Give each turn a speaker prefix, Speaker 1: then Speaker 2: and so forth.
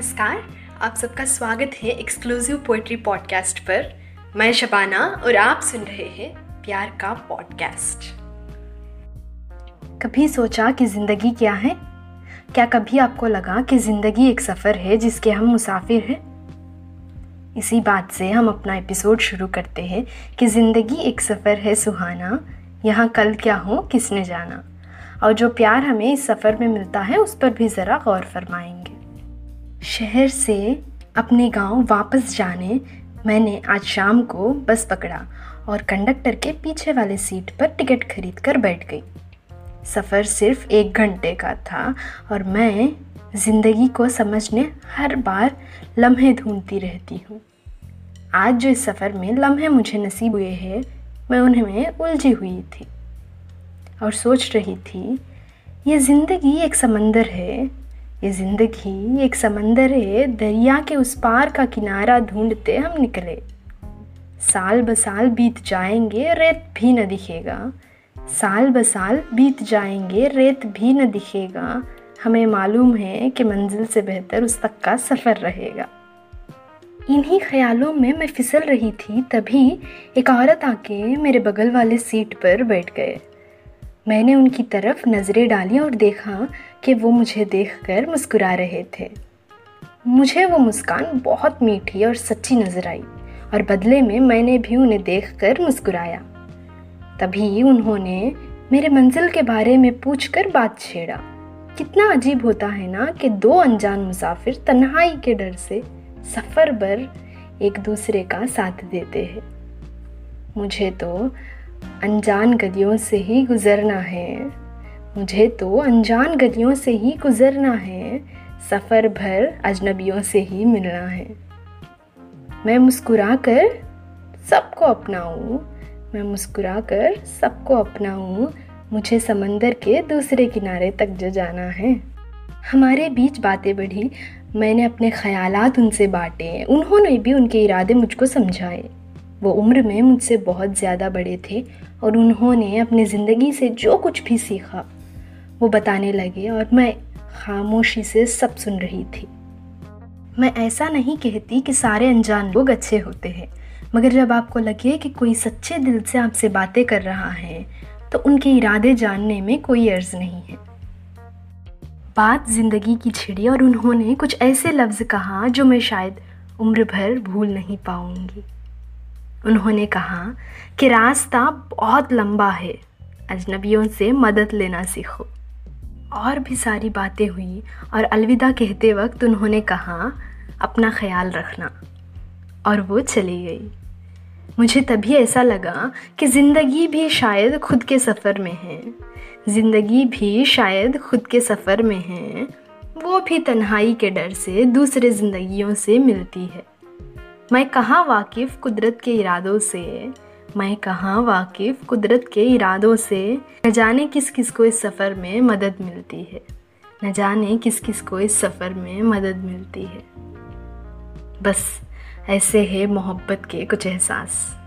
Speaker 1: नमस्कार, आप सबका स्वागत है एक्सक्लूसिव पोएट्री पॉडकास्ट पर। मैं शबाना और आप सुन रहे हैं प्यार का पॉडकास्ट कभी सोचा कि ज़िंदगी क्या है? क्या कभी आपको लगा कि ज़िंदगी एक सफ़र है जिसके हम मुसाफिर हैं? इसी बात से हम अपना एपिसोड शुरू करते हैं कि ज़िंदगी एक सफ़र है, सुहाना। यहाँ कल क्या हो, किसने जाना? और जो प्यार हमें इस सफ़र में मिलता है, उस पर भी ज़रा गौर फरमाएँगे। शहर से अपने गाँव वापस जाने मैंने आज शाम को बस पकड़ा और कंडक्टर के पीछे वाले सीट पर टिकट खरीद कर बैठ गई। सफ़र सिर्फ़ एक घंटे का था और मैं ज़िंदगी को समझने हर बार लम्हे ढूंढती रहती हूँ। आज जो इस सफ़र में लम्हे मुझे नसीब हुए हैं, मैं उन्हें उलझी हुई थी और सोच रही थी, ये ज़िंदगी एक समंदर है ये ज़िंदगी एक समंदर है, दरिया के उस पार का किनारा ढूंढते हम निकले। साल ब साल बीत जाएँगे, रेत भी न दिखेगा। साल ब साल बीत जाएँगे, रेत भी न दिखेगा। हमें मालूम है कि मंजिल से बेहतर उस तक का सफ़र रहेगा। इन्हीं ख्यालों में मैं फिसल रही थी, तभी एक औरत आके मेरे बगल वाले सीट पर बैठ गए। मैंने उनकी तरफ़ नज़रें डाली और देखा कि वो मुझे देखकर मुस्कुरा रहे थे। मुझे वो मुस्कान बहुत मीठी और सच्ची नज़र आई और बदले में मैंने भी उन्हें देखकर मुस्कुराया। तभी उन्होंने मेरे मंजिल के बारे में पूछकर बात छेड़ा। कितना अजीब होता है ना कि दो अनजान मुसाफिर तन्हाई के डर से सफ़र भर एक दूसरे का साथ देते हैं। मुझे तो अनजान गलियों से ही गुज़रना है। मुझे तो अनजान गलियों से ही गुज़रना है। सफ़र भर अजनबियों से ही मिलना है। मैं मुस्कुरा कर सबको अपनाऊँ। मैं मुस्कुरा कर सबको अपनाऊँ। मुझे समंदर के दूसरे किनारे तक जो जाना है। हमारे बीच बातें बढ़ी। मैंने अपने ख्यालात उनसे बांटे। उन्होंने भी उनके इरादे मुझको समझाए। वो उम्र में मुझसे बहुत ज़्यादा बड़े थे और उन्होंने अपनी ज़िंदगी से जो कुछ भी सीखा, वो बताने लगे और मैं खामोशी से सब सुन रही थी। मैं ऐसा नहीं कहती कि सारे अनजान लोग अच्छे होते हैं, मगर जब आपको लगे कि कोई सच्चे दिल से आपसे बातें कर रहा है तो उनके इरादे जानने में कोई अर्ज़ नहीं है। बात ज़िंदगी की छिड़ी और उन्होंने कुछ ऐसे लफ्ज़ कहा जो मैं शायद उम्र भर भूल नहीं पाऊँगी। उन्होंने कहा कि रास्ता बहुत लंबा है, अजनबियों से मदद लेना सीखो। और भी सारी बातें हुई और अलविदा कहते वक्त उन्होंने कहा, अपना ख्याल रखना। और वो चली गई। मुझे तभी ऐसा लगा कि ज़िंदगी भी शायद खुद के सफ़र में है। ज़िंदगी भी शायद खुद के सफ़र में है। वो भी तन्हाई के डर से दूसरे ज़िंदगियों से मिलती है। मैं कहाँ वाकिफ़ कुदरत के इरादों से? मैं कहाँ वाकिफ़ कुदरत के इरादों से? न जाने किस किस को इस सफ़र में मदद मिलती है। न जाने किस किस को इस सफ़र में मदद मिलती है। बस, ऐसे है मोहब्बत के कुछ एहसास।